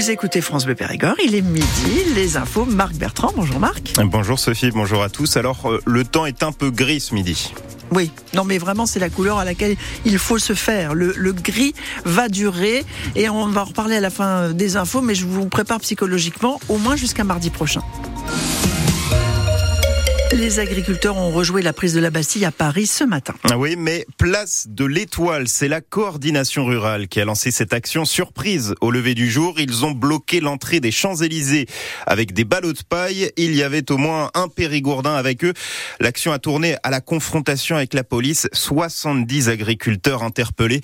Vous écoutez France Bleu Périgord, il est midi, les infos, Marc Bertrand, bonjour Marc. Bonjour Sophie, bonjour à tous. Alors, euh, le temps est un peu gris ce midi. Oui, non mais vraiment c'est la couleur à laquelle il faut se faire. Le, le, gris va durer et on va en reparler à la fin des infos, mais je vous prépare psychologiquement au moins jusqu'à mardi prochain. Les agriculteurs ont rejoué la prise de la Bastille à Paris ce matin. Ah oui, mais place de l'Étoile, c'est la coordination rurale qui a lancé cette action surprise au lever du jour. Ils ont bloqué l'entrée des Champs-Élysées avec des ballots de paille. Il y avait au moins un périgourdin avec eux. L'action a tourné à la confrontation avec la police. 70 agriculteurs interpellés.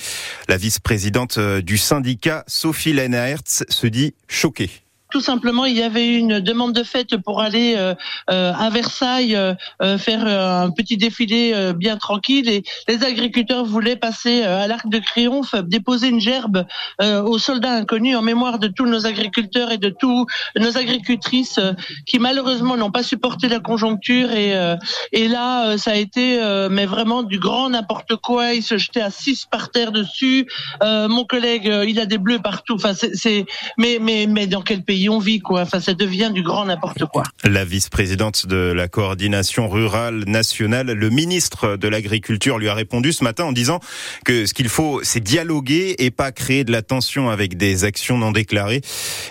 La vice-présidente euh, du syndicat, Sophie Lenaertz, se dit choquée. Tout simplement, il y avait une demande de fête pour aller euh, euh, à Versailles euh, faire un petit défilé bien tranquille et les agriculteurs voulaient passer à l'Arc de Triomphe, déposer une gerbe aux soldats inconnus en mémoire de tous nos agriculteurs et de tous nos agricultrices qui malheureusement n'ont pas supporté la conjoncture et, et là ça a été mais vraiment du grand n'importe quoi. Ils se jetaient à six par terre dessus. mon collègue, il a des bleus partout. Enfin, c'est mais mais mais dans quel pays on vit, quoi. Enfin, ça devient du grand n'importe quoi. La vice-présidente de la coordination rurale nationale, le ministre de l'Agriculture lui a répondu ce matin en disant que ce qu'il faut, c'est dialoguer et pas créer de la tension avec des actions non déclarées.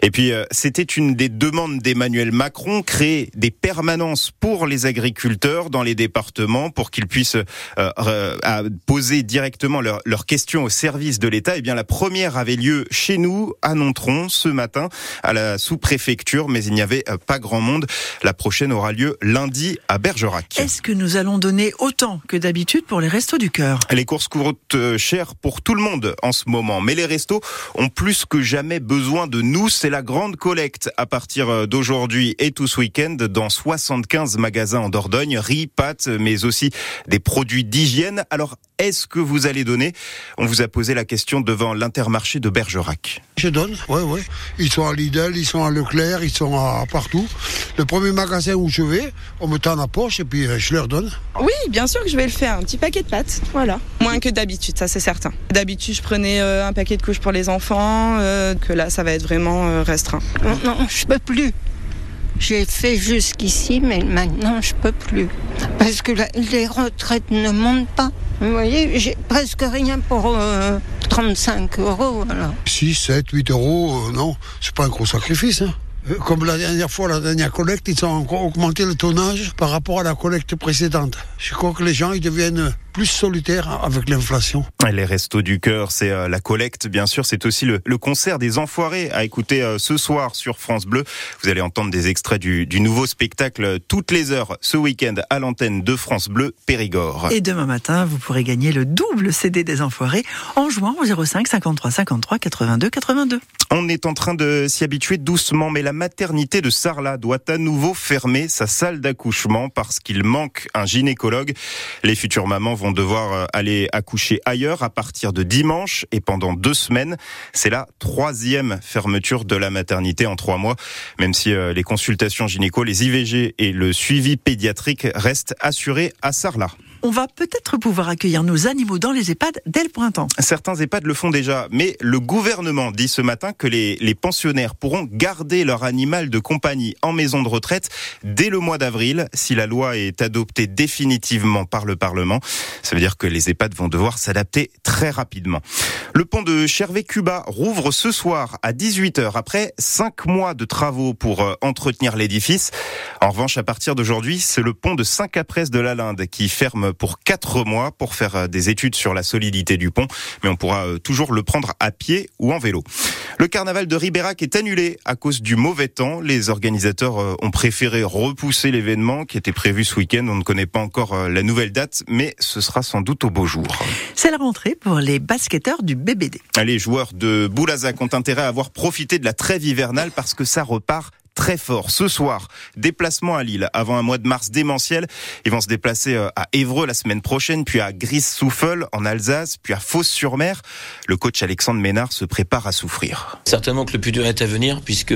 Et puis, euh, c'était une des demandes d'Emmanuel Macron, créer des permanences pour les agriculteurs dans les départements pour qu'ils puissent euh, poser directement leurs questions au service de l'État. Et eh bien, la première avait lieu chez nous, à Nontron, ce matin, à la sous-préfecture, mais il n'y avait euh, pas grand monde. La prochaine aura lieu lundi à Bergerac. Est-ce que nous allons donner autant que d'habitude pour les restos du cœur? Les courses coûtent euh, cher pour tout le monde en ce moment, mais les restos ont plus que jamais besoin de nous. C'est la grande collecte à partir euh, d'aujourd'hui et tout ce week-end dans 75 magasins en Dordogne, riz, pâtes, mais aussi des produits d'hygiène. Alors, est-ce que vous allez donner? On vous a posé la question devant l'intermarché de Bergerac. Je donne, oui, oui. Ils sont à Lidl, ils sont à Leclerc, ils sont à partout. Le premier magasin où je vais, on me tend la poche et puis euh, je leur donne. Oui, bien sûr que je vais le faire. Un petit paquet de pâtes, voilà. Moins que d'habitude, ça c'est certain. D'habitude, je prenais euh, un paquet de couches pour les enfants, euh, que là, ça va être vraiment restreint. Non, non, je peux plus. J'ai fait jusqu'ici, mais maintenant je peux plus. Parce que les retraites ne montent pas. Vous voyez, j'ai presque rien pour 35 euros. Voilà. 6, 7, 8 euros, non, c'est pas un gros sacrifice. Hein. Euh, comme la dernière fois, la dernière collecte, ils ont augmenté le tonnage par rapport à la collecte précédente. Je crois que les gens, ils deviennent plus solitaires avec l'inflation. Les restos du cœur, c'est euh, la collecte, bien sûr. C'est aussi le, concert des Enfoirés à écouter euh, ce soir sur France Bleu. Vous allez entendre des extraits du, du nouveau spectacle toutes les heures ce week-end à l'antenne de France Bleu Périgord. Et demain matin, vous pourrez gagner le double CD des Enfoirés en jouant au 05 53 53 82 82. On est en train de s'y habituer doucement, mais la maternité de Sarlat doit à nouveau fermer sa salle d'accouchement parce qu'il manque un gynécologue. Les futures mamans vont devoir euh, aller accoucher ailleurs à partir de dimanche et pendant deux semaines. C'est la troisième fermeture de la maternité en trois mois, même si euh, les consultations gynéco, les IVG et le suivi pédiatrique restent assurés à Sarlat on va peut-être pouvoir accueillir nos animaux dans les EHPAD dès le printemps. Certains EHPAD le font déjà, mais le gouvernement dit ce matin que les, pensionnaires pourront garder leur animal de compagnie en maison de retraite dès le mois d'avril, si la loi est adoptée définitivement par le Parlement. Ça veut dire que les EHPAD vont devoir s'adapter très rapidement. Le pont de Chervé-Cuba rouvre ce soir à 18h après cinq mois de travaux pour euh, entretenir l'édifice. En revanche, à partir d'aujourd'hui, c'est le pont de Saint-Caprès de la Linde qui ferme pour quatre mois pour faire euh, des études sur la solidité du pont, mais on pourra euh, toujours le prendre à pied ou en vélo. Le carnaval de Ribérac est annulé à cause du mauvais temps. Les organisateurs euh, ont préféré repousser l'événement qui était prévu ce week-end. On ne connaît pas encore la nouvelle date, mais ce sera sans doute au beau jour. C'est la rentrée pour les basketteurs du BBD. Les joueurs de Boulazac ont intérêt à avoir profité de la trêve hivernale parce que ça repart très fort. Ce soir, déplacement à Lille avant un mois de mars démentiel. Ils vont se déplacer euh, à Évreux la semaine prochaine, puis à Gris-Souffel en Alsace, puis à Fos-sur-Mer. Le coach Alexandre Ménard se prépare à souffrir. Certainement que le plus dur est à venir puisque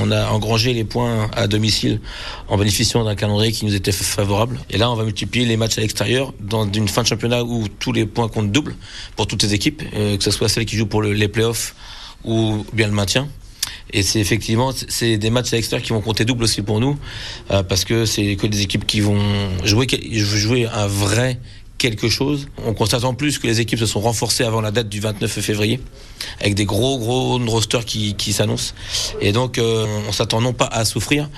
on a engrangé les points à domicile en bénéficiant d'un calendrier qui nous était favorable. Et là, on va multiplier les matchs à l'extérieur dans une fin de championnat où tous les points comptent double pour toutes les équipes, euh, que ce soit celles qui jouent pour les playoffs ou bien le maintien. Et c'est effectivement, c'est des matchs à l'extérieur qui vont compter double aussi pour nous, euh, parce que c'est que des équipes qui vont jouer, jouer un vrai quelque chose. On constate en plus que les équipes se sont renforcées avant la date du 29 février, avec des gros gros rosters qui, qui s'annoncent. Et donc euh, on s'attend non pas à souffrir,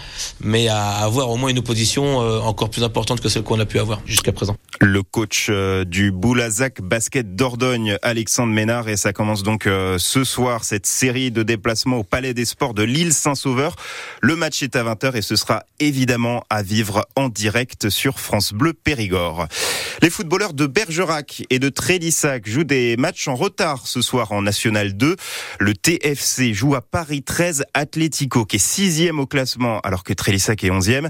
mais à avoir au moins une opposition euh, encore plus importante que celle qu'on a pu avoir jusqu'à présent. Le coach euh, du Boulazac Basket d'Ordogne, Alexandre Ménard, et ça commence donc ce soir cette série de déplacements au Palais des Sports de l'île Saint-Sauveur. Le match est à 20h et ce sera évidemment à vivre en direct sur France Bleu Périgord. Les footballeurs de Bergerac et de Trélissac jouent des matchs en retard ce soir en National 2. Le TFC joue à Paris 13 Atlético, qui est sixième au classement, alors que Trélissac est onzième.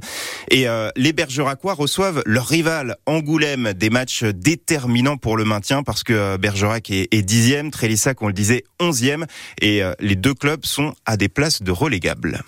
Et euh, les Bergeracois reçoivent leur rival Angoulême, des matchs déterminants pour le maintien, parce que euh, Bergerac est, dixième, Trélissac, on le disait, onzième, et euh, les deux clubs sont à des places de relégables.